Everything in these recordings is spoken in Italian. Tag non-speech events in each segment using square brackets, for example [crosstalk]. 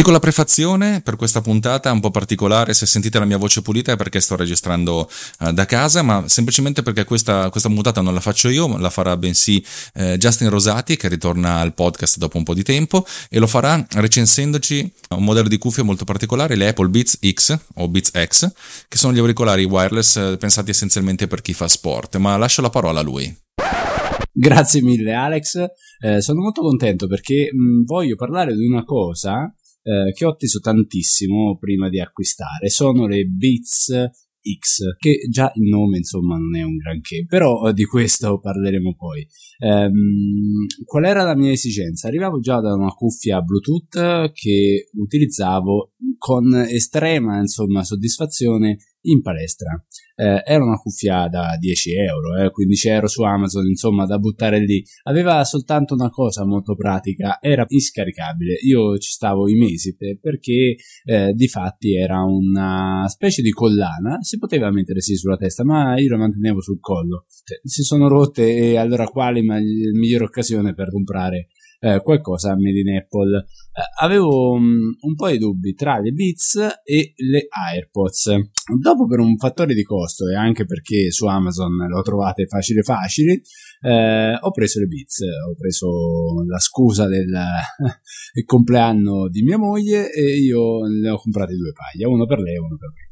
Piccola prefazione per questa puntata un po' particolare, se sentite la mia voce pulita è perché sto registrando uh, da casa, ma semplicemente perché questa, questa, puntata non la faccio io, la farà bensì eh, Justin Rosati che ritorna al podcast dopo un po' di tempo e lo farà recensendoci un modello di cuffia molto particolare, le Apple Beats X o Beats X, che sono gli auricolari wireless eh, pensati essenzialmente per chi fa sport, ma lascio la parola a lui. Grazie mille Alex, eh, sono molto contento perché mh, voglio parlare di una cosa eh, che ho atteso tantissimo prima di acquistare sono le Beats X, che già il nome insomma non è un granché, però eh, di questo parleremo poi. Ehm, qual era la mia esigenza? Arrivavo già da una cuffia Bluetooth che utilizzavo con estrema insomma soddisfazione in palestra. Eh, era una cuffia da 10 euro, eh, 15 euro su Amazon, insomma, da buttare lì. Aveva soltanto una cosa molto pratica, era inscaricabile. Io ci stavo i mesi perché eh, di fatti era una specie di collana, si poteva mettere sì sulla testa, ma io la mantenevo sul collo. Cioè, si sono rotte e allora quale migliore occasione per comprare eh, qualcosa made in Apple. Eh, avevo um, un po' di dubbi tra le Beats e le AirPods. Dopo per un fattore di costo e anche perché su Amazon lo trovate facile facile, eh, ho preso le Beats, ho preso la scusa del, [laughs] compleanno di mia moglie e io ne ho comprate due paia, uno per lei e uno per me.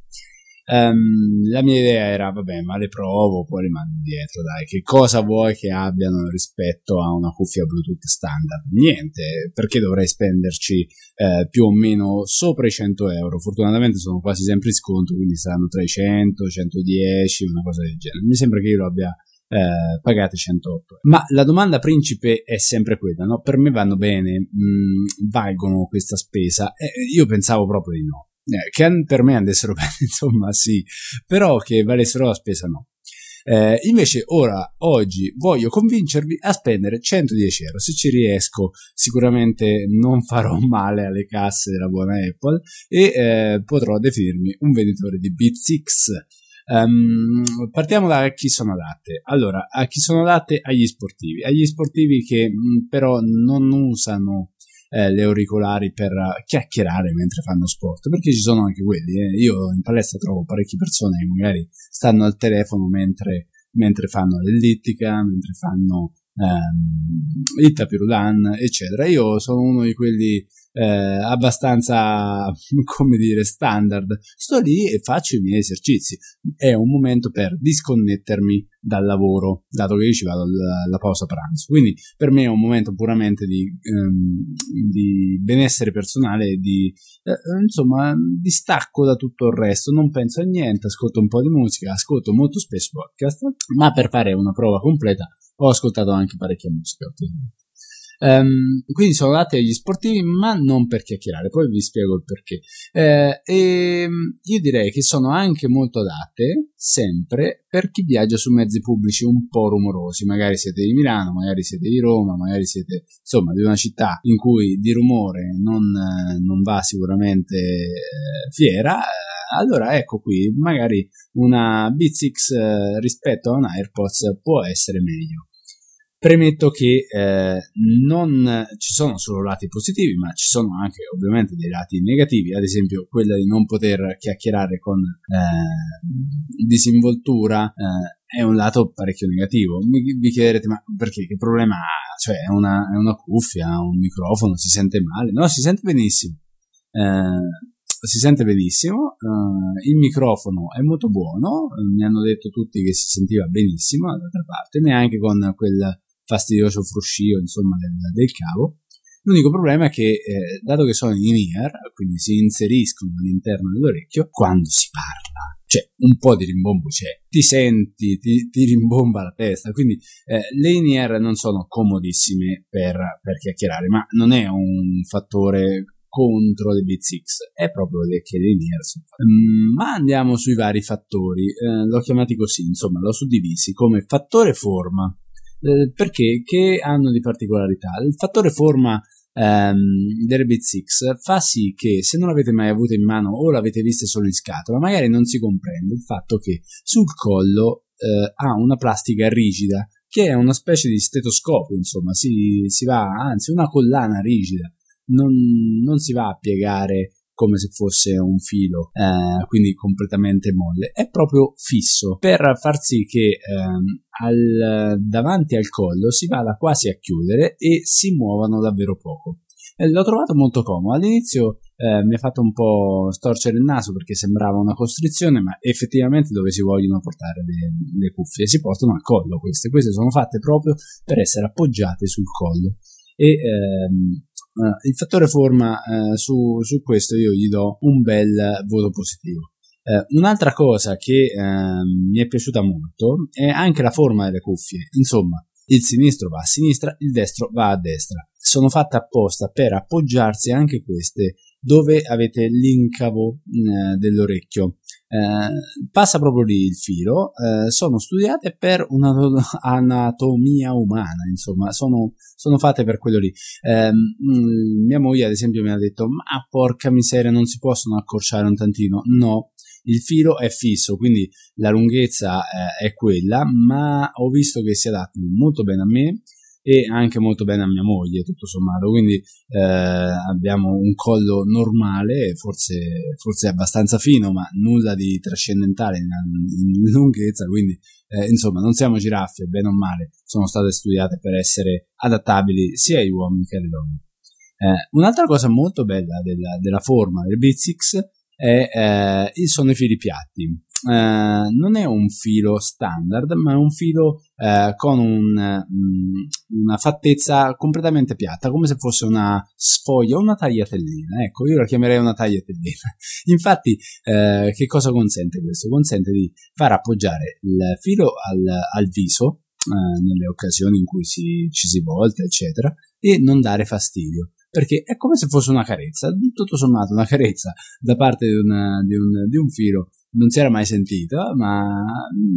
Um, la mia idea era, vabbè, ma le provo, poi le mando indietro, dai, che cosa vuoi che abbiano rispetto a una cuffia Bluetooth standard? Niente, perché dovrei spenderci eh, più o meno sopra i 100 euro? Fortunatamente sono quasi sempre in sconto, quindi saranno tra i 100, 110, una cosa del genere. Mi sembra che io lo abbia eh, pagate 108 ma la domanda principe è sempre quella no? per me vanno bene mh, mm, valgono questa spesa eh, io pensavo proprio di no che per me andessero [laughs] bene, insomma, sì, però che valessero la spesa no. Eh, invece ora, oggi, voglio convincervi a spendere 110 euro. Se ci riesco, sicuramente non farò [laughs] male alle casse della buona Apple e eh, potrò definirmi un venditore di Beats X. Um, partiamo da chi sono adatte. Allora, a chi sono adatte? Agli sportivi. Agli sportivi che mh, però non usano eh, le auricolari per chiacchierare mentre fanno sport, perché ci sono anche quelli. Eh. Io in palestra trovo parecchie persone che magari stanno al telefono mentre, mentre fanno l'ellittica, mentre fanno ehm, il tapirulan, eccetera. Io sono uno di quelli eh, abbastanza, [laughs] come dire, standard. Sto lì e faccio i miei esercizi. È un momento per disconnettermi dal lavoro, dato che io ci vado alla pausa pranzo. Quindi per me è un momento puramente di, ehm, di benessere personale, di eh, insomma, distacco da tutto il resto, non penso a niente, ascolto un po' di musica, ascolto molto spesso podcast, ma per fare una prova completa ho ascoltato anche parecchia musica. Um, quindi sono adatte agli sportivi, ma non per chiacchierare, poi vi spiego il perché. Eh, e io direi che sono anche molto adatte sempre per chi viaggia su mezzi pubblici un po' rumorosi. Magari siete di Milano, magari siete di Roma, magari siete insomma di una città in cui di rumore non, non va sicuramente eh, fiera. Eh, allora ecco qui, magari una Beats X eh, rispetto a un AirPods può essere meglio. Premetto che eh, non ci sono solo lati positivi, ma ci sono anche ovviamente dei lati negativi, ad esempio quella di non poter chiacchierare con eh, disinvoltura eh, è un lato parecchio negativo. Vi chiederete, ma perché? Che problema ha? Cioè, è una, è una cuffia, un microfono, si sente male? No, si sente benissimo. Eh, si sente benissimo, uh, il microfono è molto buono, mi hanno detto tutti che si sentiva benissimo, dall'altra parte, neanche con quel fastidioso fruscio insomma del, del cavo. L'unico problema è che, eh, dato che sono in ear, quindi si inseriscono all'interno dell'orecchio, quando si parla. Cioè un po' di rimbombo c'è, ti senti, ti, ti rimbomba la testa, quindi eh, le in non sono comodissime per, per chiacchierare, ma non è un fattore contro le Beat 6 è proprio le che le in sono mm, ma andiamo sui vari fattori. Eh, l'ho chiamati così insomma l'ho suddivisi come fattore forma eh, perché? Che hanno di particolarità. Il fattore forma ehm, delle Beat 6 fa sì che se non l'avete mai avuto in mano o l'avete vista solo in scatola magari non si comprende il fatto che sul collo eh, ha una plastica rigida che è una specie di stetoscopio insomma si, si va anzi una collana rigida. Non, non si va a piegare come se fosse un filo, eh, quindi completamente molle, è proprio fisso per far sì che ehm, al, davanti al collo si vada quasi a chiudere e si muovano davvero poco. E l'ho trovato molto comodo. All'inizio eh, mi ha fatto un po' storcere il naso perché sembrava una costrizione, ma effettivamente dove si vogliono portare le, le cuffie si portano al collo queste. Queste sono fatte proprio per essere appoggiate sul collo. E ehm, il fattore forma uh, su, su, questo io gli do un bel voto positivo. Uh, un'altra cosa che ehm, mi è piaciuta molto è anche la forma delle cuffie. Insomma, il sinistro va a sinistra, il destro va a destra. Sono fatte apposta per appoggiarsi anche queste dove avete l'incavo dell'orecchio. Eh, passa proprio lì il filo, eh, sono studiate per un'anatomia [laughs] umana, insomma, sono, sono fatte per quello lì. Eh, mia moglie, ad esempio, mi ha detto: Ma porca miseria, non si possono accorciare un tantino? No, il filo è fisso, quindi la lunghezza eh, è quella, ma ho visto che si adattano molto bene a me e anche molto bene a mia moglie, tutto sommato. Quindi eh, abbiamo un collo normale, forse, forse abbastanza fino, ma nulla di trascendentale in, in lunghezza. Quindi, eh, insomma, non siamo giraffe, bene o male, sono state studiate per essere adattabili sia agli uomini che alle donne. Eh, un'altra cosa molto bella della, della forma del Beat è, eh, sono i fili piatti. Uh, non è un filo standard, ma è un filo uh, con un, um, una fattezza completamente piatta, come se fosse una sfoglia o una tagliatellina. Ecco, io la chiamerei una tagliatellina. [laughs] Infatti, uh, che cosa consente questo? Consente di far appoggiare il filo al, al viso nelle occasioni in cui si, ci si volta, eccetera, e non dare fastidio perché è come se fosse una carezza, tutto sommato una carezza da parte di, una, di, un, di un filo non si era mai sentita, ma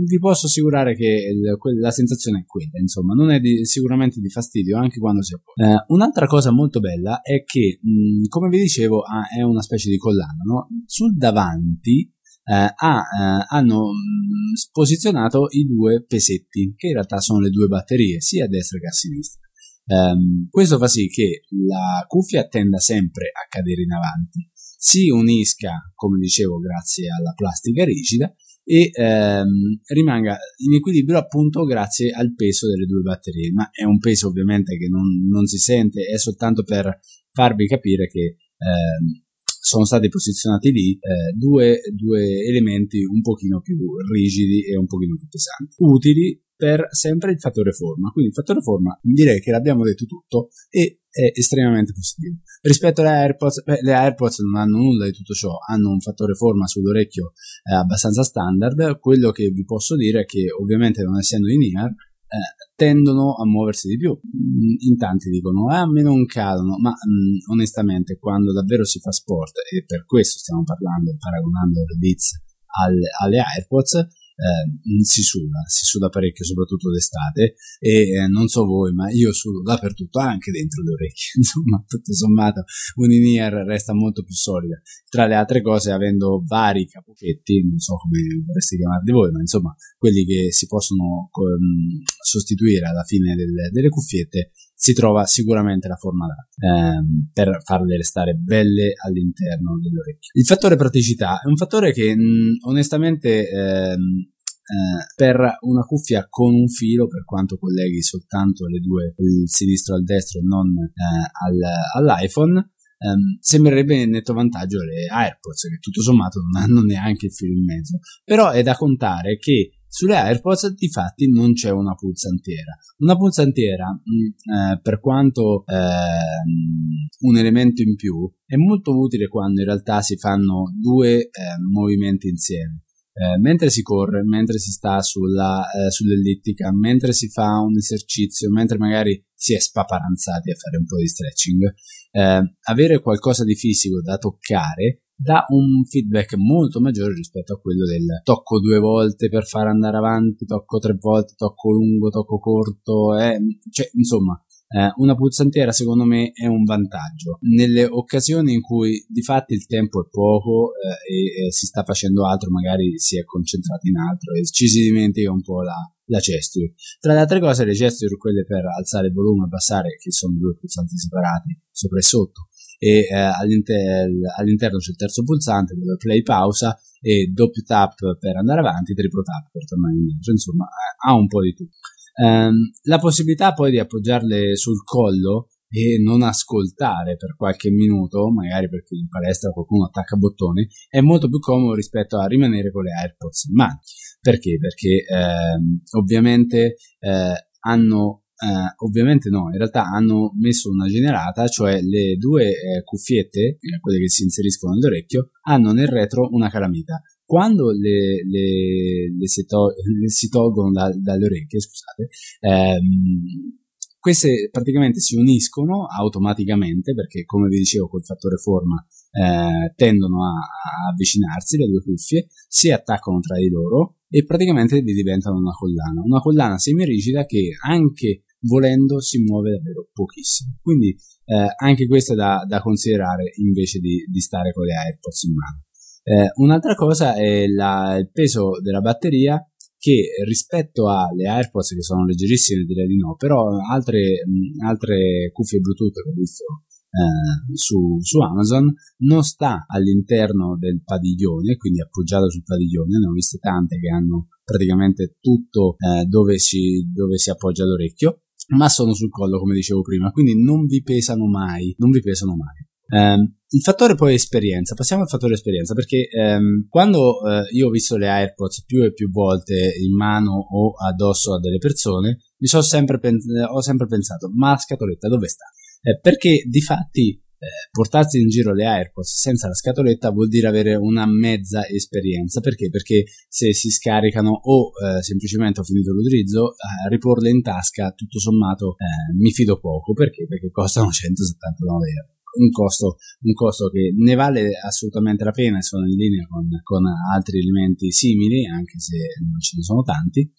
vi posso assicurare che il, la sensazione è quella, insomma, non è di, sicuramente di fastidio anche quando si appoggia. Eh, un'altra cosa molto bella è che, mh, come vi dicevo, ah, è una specie di collana, no? Sul davanti eh, ha, eh, hanno mh, posizionato i due pesetti, che in realtà sono le due batterie, sia a destra che a sinistra. Um, questo fa sì che la cuffia tenda sempre a cadere in avanti, si unisca, come dicevo, grazie alla plastica rigida e ehm, rimanga in equilibrio appunto grazie al peso delle due batterie, ma è un peso ovviamente che non, non si sente, è soltanto per farvi capire che ehm, sono stati posizionati lì eh, due, due elementi un pochino più rigidi e un pochino più pesanti, utili per sempre il fattore forma. Quindi il fattore forma direi che l'abbiamo detto tutto e è estremamente positivo. Rispetto alle AirPods, beh, le AirPods non hanno nulla di tutto ciò, hanno un fattore forma sull'orecchio eh, abbastanza standard. Quello che vi posso dire è che ovviamente non essendo in ear eh, tendono a muoversi di più. Mm, in tanti dicono ah, a me non cadono, ma mh, mm, onestamente quando davvero si fa sport, e per questo stiamo parlando, paragonando le Beats alle, alle AirPods, eh, si suda, si suda parecchio, soprattutto d'estate, e eh, non so voi, ma io sudo dappertutto, anche dentro le orecchie, [laughs] insomma, tutto sommato, un in-ear resta molto più solida. Tra le altre cose, avendo vari capochetti, non so come vorreste chiamarli voi, ma insomma, quelli che si possono um, sostituire alla fine delle, delle cuffiette, si trova sicuramente la forma adatta ehm, per farle restare belle all'interno dell'orecchio. Il fattore praticità è un fattore che mh, onestamente ehm, eh, per una cuffia con un filo, per quanto colleghi soltanto le due, il sinistro al destro e non eh, al, all'iPhone, Um, sembrerebbe netto vantaggio le AirPods che tutto sommato non hanno neanche il filo in mezzo però è da contare che sulle AirPods di fatti non c'è una pulsantiera. Una pulsantiera, mh, mm, eh, per quanto eh, un elemento in più, è molto utile quando in realtà si fanno due eh, movimenti insieme. Eh, mentre si corre, mentre si sta sulla, eh, sull'ellittica, mentre si fa un esercizio, mentre magari si è spaparanzati a fare un po' di stretching, eh, avere qualcosa di fisico da toccare dà un feedback molto maggiore rispetto a quello del tocco due volte per far andare avanti, tocco tre volte, tocco lungo, tocco corto, eh, cioè insomma eh, una pulsantiera secondo me è un vantaggio. Nelle occasioni in cui di fatti il tempo è poco eh, e, e, si sta facendo altro, magari si è concentrato in altro e ci si dimentica un po' la, la gesture. Tra le altre cose, le gesture, quelle per alzare il volume e abbassare, che sono due pulsanti separati, sopra e sotto, e eh, all'inter- all'interno c'è il terzo pulsante, quello play pausa, e doppio tap per andare avanti, triplo tap per tornare indietro, insomma ha un po' di tutto. Um, la possibilità poi di appoggiarle sul collo e non ascoltare per qualche minuto, magari perché in palestra qualcuno attacca bottoni, è molto più comodo rispetto a rimanere con le AirPods in mano. Perché? Perché ehm, ovviamente eh, hanno eh, ovviamente no, in realtà hanno messo una generata, cioè le due eh, cuffiette, quelle che si inseriscono nell'orecchio, hanno nel retro una calamita quando le, le, le, si, to- le si, tolgono da, dalle orecchie, scusate, ehm, queste praticamente si uniscono automaticamente perché, come vi dicevo, col fattore forma eh, tendono a, a, avvicinarsi le due cuffie, si attaccano tra di loro e praticamente diventano una collana. Una collana semirigida che anche volendo si muove davvero pochissimo. Quindi eh, anche questo è da, da considerare invece di, di stare con le AirPods in mano. Eh, un'altra cosa è la, il peso della batteria che rispetto alle AirPods che sono leggerissime direi di no, però altre, mh, altre cuffie Bluetooth che ho visto eh, su, su, Amazon non sta all'interno del padiglione, quindi appoggiato sul padiglione, ne ho viste tante che hanno praticamente tutto eh, dove, si, dove si appoggia l'orecchio, ma sono sul collo come dicevo prima, quindi non vi pesano mai, non vi pesano mai. Um, il fattore poi esperienza, passiamo al fattore esperienza perché um, quando uh, io ho visto le AirPods più e più volte in mano o addosso a delle persone, mi sono sempre pen- ho sempre pensato, ma la scatoletta dove sta? Eh, perché di fatti eh, portarsi in giro le AirPods senza la scatoletta vuol dire avere una mezza esperienza. Perché? Perché se si scaricano o eh, semplicemente ho finito l'utilizzo, eh, riporle in tasca tutto sommato eh, mi fido poco. Perché? Perché costano [laughs] 179 euro un costo, un costo che ne vale assolutamente la pena e sono in linea con, con, altri elementi simili, anche se non ce ne sono tanti.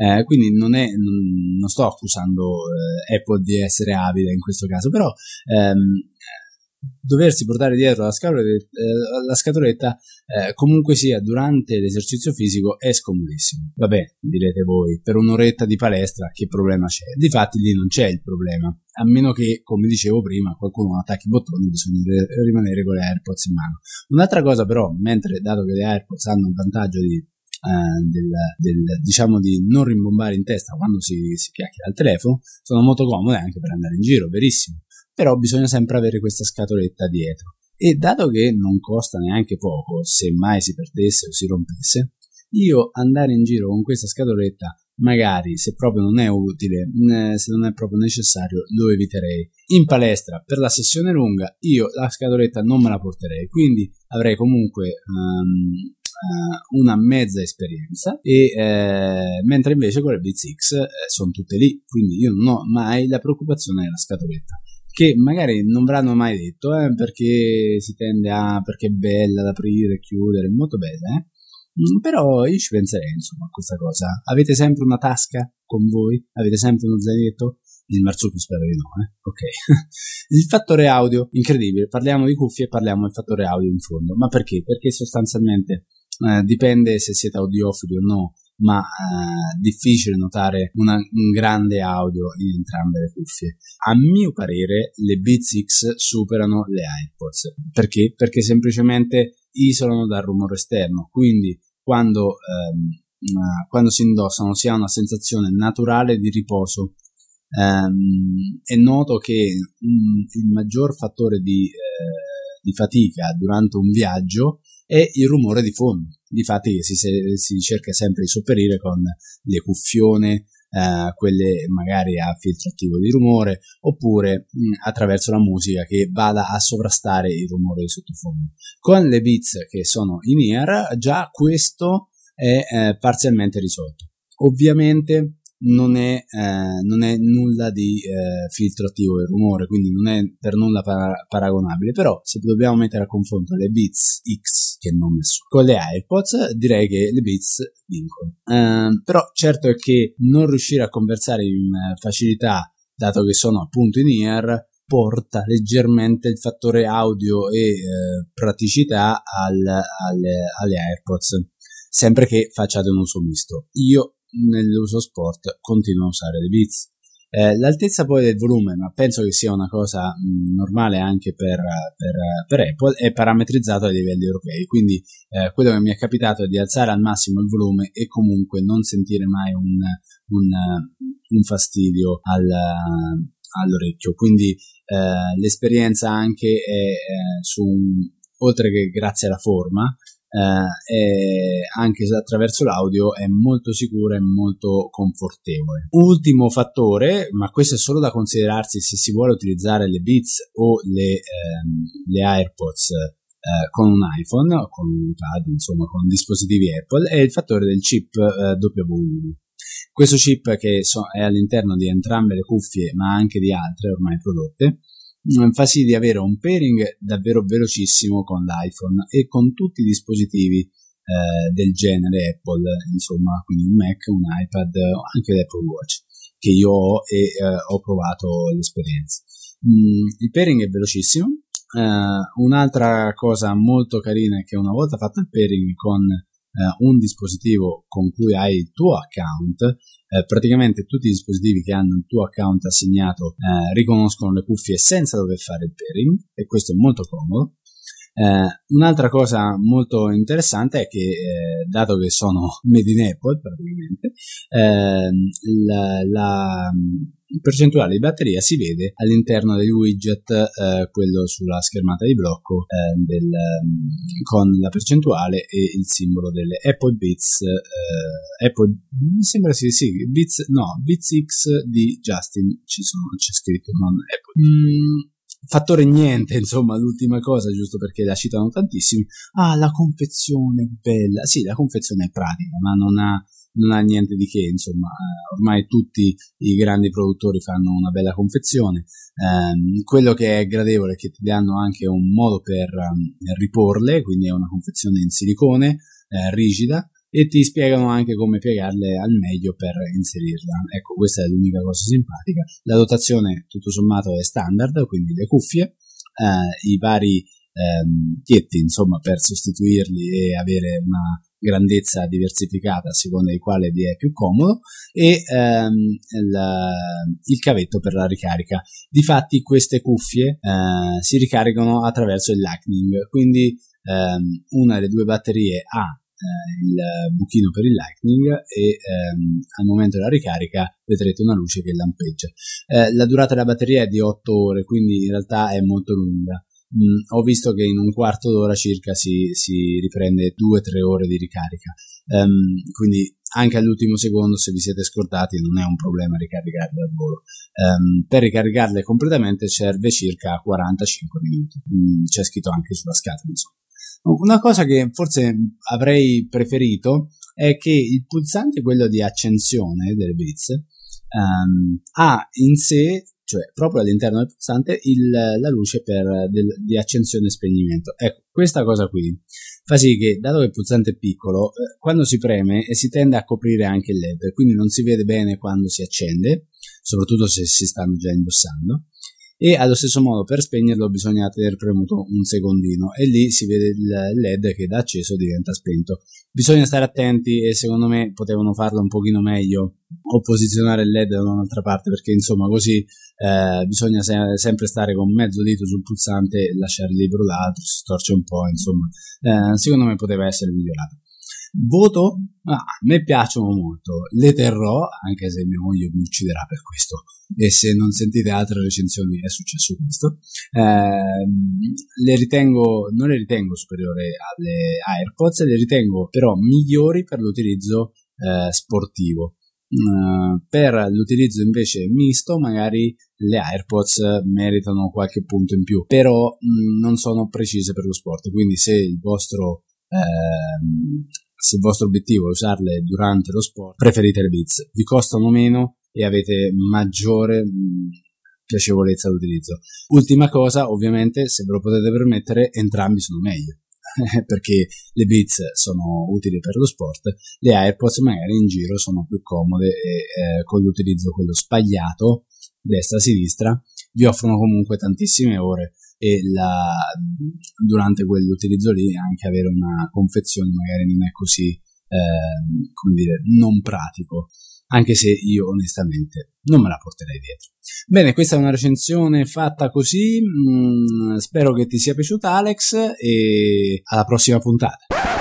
Eh, quindi non, è, non, non sto accusando eh, Apple di essere avida in questo caso, però ehm, doversi portare dietro la scatoletta, eh, la scatoletta eh, comunque sia durante l'esercizio fisico è scomodissimo. Vabbè, direte voi, per un'oretta di palestra che problema c'è? Difatti lì non c'è il problema, a meno che, come dicevo prima, qualcuno attacchi i bottoni bisogna rimanere con le AirPods in mano. Un'altra cosa però, mentre dato che le AirPods hanno il vantaggio di Uh, del, del, diciamo di non rimbombare in testa quando si, si chiacchiera al telefono sono molto comode anche per andare in giro, verissimo però bisogna sempre avere questa scatoletta dietro. E dato che non costa neanche poco, se mai si perdesse o si rompesse, io andare in giro con questa scatoletta, magari se proprio non è utile, se non è proprio necessario, lo eviterei. In palestra, per la sessione lunga, io la scatoletta non me la porterei, quindi avrei comunque um, una mezza esperienza, e, uh, mentre invece con le Beats X uh, sono tutte lì, quindi io non ho mai la preoccupazione della scatoletta che magari non verranno mai detto eh, perché si tende a perché è bella da aprire e chiudere, molto bella, eh? Mm, però io ci penserei insomma a questa cosa. Avete sempre una tasca con voi? Avete sempre uno zainetto? Il marsupio spero di no, eh? Ok. [laughs] il fattore audio, incredibile. Parliamo di cuffie e parliamo del fattore audio in fondo. Ma perché? Perché sostanzialmente eh, dipende se siete audiofili o no ma eh, difficile notare una, un grande audio in entrambe le cuffie. A mio parere le Beats X superano le AirPods. Perché? Perché semplicemente isolano dal rumore esterno, quindi quando, ehm, quando si indossano si ha una sensazione naturale di riposo. Um, è noto che um, il maggior fattore di, eh, di fatica durante un viaggio è il rumore di fondo. Difatti si, si cerca sempre di sopperire con le cuffione, eh, quelle magari a filtro attivo di rumore, oppure mh, attraverso la musica che vada a sovrastare il rumore di sottofondo. Con le beats che sono in ear, già questo è eh, parzialmente risolto. Ovviamente non è, eh, non è nulla di eh, filtro attivo del rumore, quindi non è per nulla para- paragonabile, però se dobbiamo mettere a confronto le Beats X, che non nessuno, con le AirPods, direi che le Beats vincono. Uh, però certo è che non riuscire a conversare in facilità, dato che sono appunto in ear, porta leggermente il fattore audio e eh, praticità al, alle, alle AirPods, sempre che facciate un uso misto. Io nell'uso sport continuo a usare le Beats. Eh, l'altezza poi del volume, ma penso che sia una cosa mh, normale anche per, per, per, Apple, è parametrizzato ai livelli europei, quindi eh, quello che mi è capitato è di alzare al massimo il volume e comunque non sentire mai un, un, un fastidio al, all'orecchio, quindi eh, l'esperienza anche è eh, su oltre che grazie alla forma, eh, anche attraverso l'audio è molto sicura e molto confortevole. Ultimo fattore, ma questo è solo da considerarsi se si vuole utilizzare le Beats o le, ehm, le AirPods eh, con un iPhone o con un iPad, insomma con dispositivi Apple, è il fattore del chip eh, W1. Questo chip che so, è all'interno di entrambe le cuffie, ma anche di altre ormai prodotte, Fa sì di avere un pairing davvero velocissimo con l'iPhone e con tutti i dispositivi eh, del genere Apple, insomma, quindi un Mac, un iPad, anche l'Apple Watch, che io ho e eh, ho provato l'esperienza. Mm, il pairing è velocissimo. Uh, un'altra cosa molto carina è che una volta fatto il pairing con uh, un dispositivo con cui hai il tuo account, eh, praticamente tutti i dispositivi che hanno il tuo account assegnato eh, riconoscono le cuffie senza dover fare il pairing e questo è molto comodo. Eh, un'altra cosa molto interessante è che, eh, dato che sono [laughs] made in Apple praticamente, eh, la, la, percentuale di batteria si vede all'interno del widget, eh, quello sulla schermata di blocco, eh, del, con la percentuale e il simbolo delle Apple Beats, eh, Apple, mi sembra sì, sì, Beats, no, Beats X di Justin, ci sono, c'è scritto, non Apple. Mm, fattore niente, insomma, l'ultima cosa, giusto perché la citano tantissimi. Ah, la confezione è bella. Sì, la confezione è pratica, ma non ha, non ha niente di che, insomma, eh, ormai tutti i grandi produttori fanno una bella confezione. Eh, quello che è gradevole è che ti danno anche un modo per um, riporle, quindi è una confezione in silicone, eh, rigida, e ti spiegano anche come piegarle al meglio per inserirla. Ecco, questa è l'unica cosa simpatica. La dotazione tutto sommato è standard, quindi le cuffie, eh, i vari ehm, chietti insomma per sostituirli e avere una grandezza diversificata a seconda di quale vi è più comodo e ehm, il, il, cavetto per la ricarica. Difatti queste cuffie eh, si ricaricano attraverso il Lightning, quindi ehm, una delle due batterie ha il buchino per il Lightning e ehm, al momento della ricarica vedrete una luce che lampeggia. Eh, la durata della batteria è di 8 ore, quindi in realtà è molto lunga. Mm, ho visto che in un quarto d'ora circa si, si riprende 2-3 ore di ricarica, um, quindi anche all'ultimo secondo se vi siete scordati non è un problema ricaricarle al volo. Um, per ricaricarle completamente serve circa 45 minuti, mm, c'è scritto anche sulla scatola insomma. Una cosa che forse avrei preferito è che il pulsante, quello di accensione delle Beats, um, ha in sé, cioè proprio all'interno del pulsante, il, la luce per, del, di accensione e spegnimento. Ecco, questa cosa qui fa sì che, dato che il pulsante è piccolo, eh, quando si preme si tende a coprire anche il LED, quindi non si vede bene quando si accende, soprattutto se si stanno già indossando e allo stesso modo per spegnerlo bisogna tenere premuto un secondino. E lì si vede il led che da acceso diventa spento. Bisogna stare attenti e secondo me potevano farlo un pochino meglio. O posizionare il led da un'altra parte perché insomma così eh, bisogna se- sempre stare con mezzo dito sul pulsante lasciare libero l'altro si storce un po' insomma. Eh, secondo me poteva essere migliorato Voto? Ah, a me piacciono molto, le terrò, anche se mia moglie mi ucciderà per questo. E se non sentite altre recensioni è successo questo. Eh, le ritengo, non le ritengo superiori alle AirPods, le ritengo però migliori per l'utilizzo eh, sportivo. Uh, per l'utilizzo invece misto magari le AirPods meritano qualche punto in più però mh, non sono precise per lo sport quindi se il vostro ehm, se il vostro obiettivo è usarle durante lo sport, preferite le Beats. Vi costano meno e avete maggiore mh, piacevolezza d'utilizzo. Ultima cosa, ovviamente, se ve lo potete permettere, entrambi sono meglio. [laughs] perché le Beats sono utili per lo sport, le AirPods magari in giro sono più comode e eh, con l'utilizzo quello spagliato, destra-sinistra, vi offrono comunque tantissime ore e la, durante quell'utilizzo lì anche avere una confezione magari non è così, eh, come dire, non pratico anche se io onestamente non me la porterei dietro. Bene, questa è una recensione fatta così, mm, spero che ti sia piaciuta Alex e alla prossima puntata.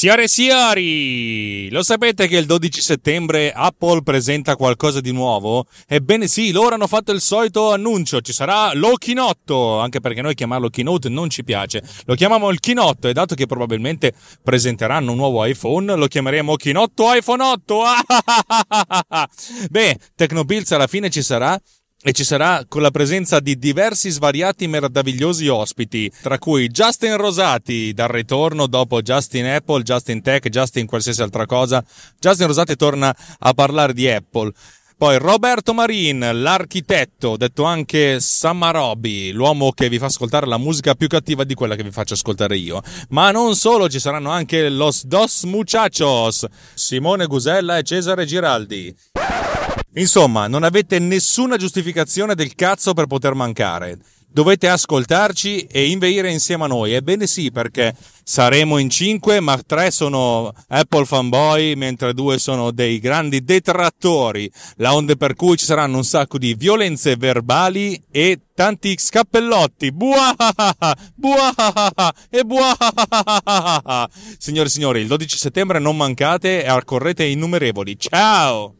Signore e signori, lo sapete che il 12 settembre Apple presenta qualcosa di nuovo? Ebbene sì, loro hanno fatto il solito annuncio, ci sarà lo Chinotto, anche perché noi chiamarlo Keynote non ci piace, lo chiamiamo il Chinotto e dato che probabilmente presenteranno un nuovo iPhone, lo chiameremo Chinotto iPhone 8. [laughs] Beh, Tecnobills alla fine ci sarà e ci sarà con la presenza di diversi svariati meravigliosi ospiti, tra cui Justin Rosati dal ritorno dopo Justin Apple, Justin Tech, Justin qualsiasi altra cosa. Justin Rosati torna a parlare di Apple. Poi Roberto Marin, l'architetto, detto anche Samarobi, l'uomo che vi fa ascoltare la musica più cattiva di quella che vi faccio ascoltare io. Ma non solo, ci saranno anche Los Dos Muchachos, Simone Gusella e Cesare Giraldi. Insomma, non avete nessuna giustificazione del cazzo per poter mancare. Dovete ascoltarci e inveire insieme a noi. Ebbene sì, perché saremo in cinque, ma tre sono Apple fanboy, mentre due sono dei grandi detrattori. La onde per cui ci saranno un sacco di violenze verbali e tanti scappellotti. Buahaha, buahaha e buahaha. Signore e signori, il 12 settembre non mancate e accorrete innumerevoli. Ciao!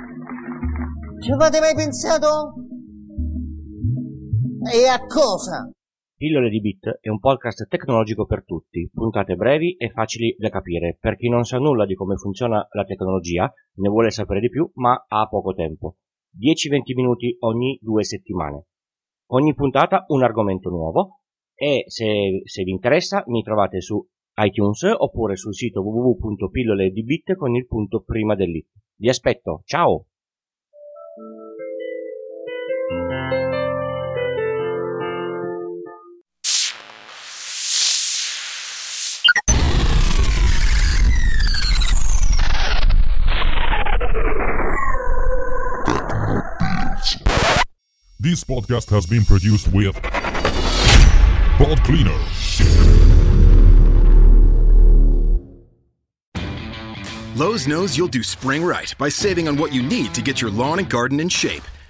Ci avete mai pensato? E a cosa? Pillole di Bit è un podcast tecnologico per tutti, puntate brevi e facili da capire per chi non sa nulla di come funziona la tecnologia, ne vuole sapere di più, ma ha poco tempo. 10-20 minuti ogni due settimane. Ogni puntata un argomento nuovo e se, se vi interessa mi trovate su iTunes oppure sul sito www.pilloledibit con il punto prima dell'it. Vi aspetto, ciao! This podcast has been produced with Pod Cleaner. Lowe's knows you'll do spring right by saving on what you need to get your lawn and garden in shape.